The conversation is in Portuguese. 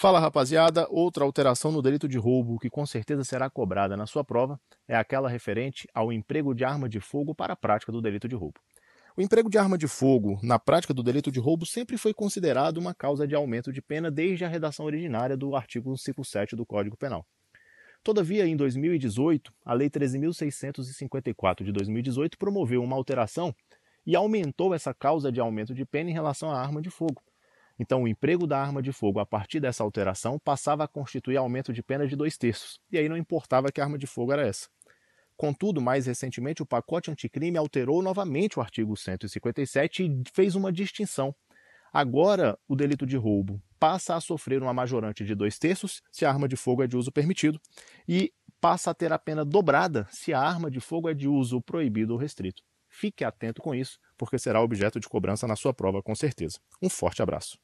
Fala rapaziada, outra alteração no delito de roubo que com certeza será cobrada na sua prova é aquela referente ao emprego de arma de fogo para a prática do delito de roubo. O emprego de arma de fogo na prática do delito de roubo sempre foi considerado uma causa de aumento de pena desde a redação originária do artigo 157 do Código Penal. Todavia, em 2018, a Lei 13.654 de 2018 promoveu uma alteração e aumentou essa causa de aumento de pena em relação à arma de fogo então, o emprego da arma de fogo a partir dessa alteração passava a constituir aumento de pena de dois terços, e aí não importava que arma de fogo era essa. Contudo, mais recentemente, o pacote anticrime alterou novamente o artigo 157 e fez uma distinção. Agora, o delito de roubo passa a sofrer uma majorante de dois terços se a arma de fogo é de uso permitido, e passa a ter a pena dobrada se a arma de fogo é de uso proibido ou restrito. Fique atento com isso, porque será objeto de cobrança na sua prova com certeza. Um forte abraço.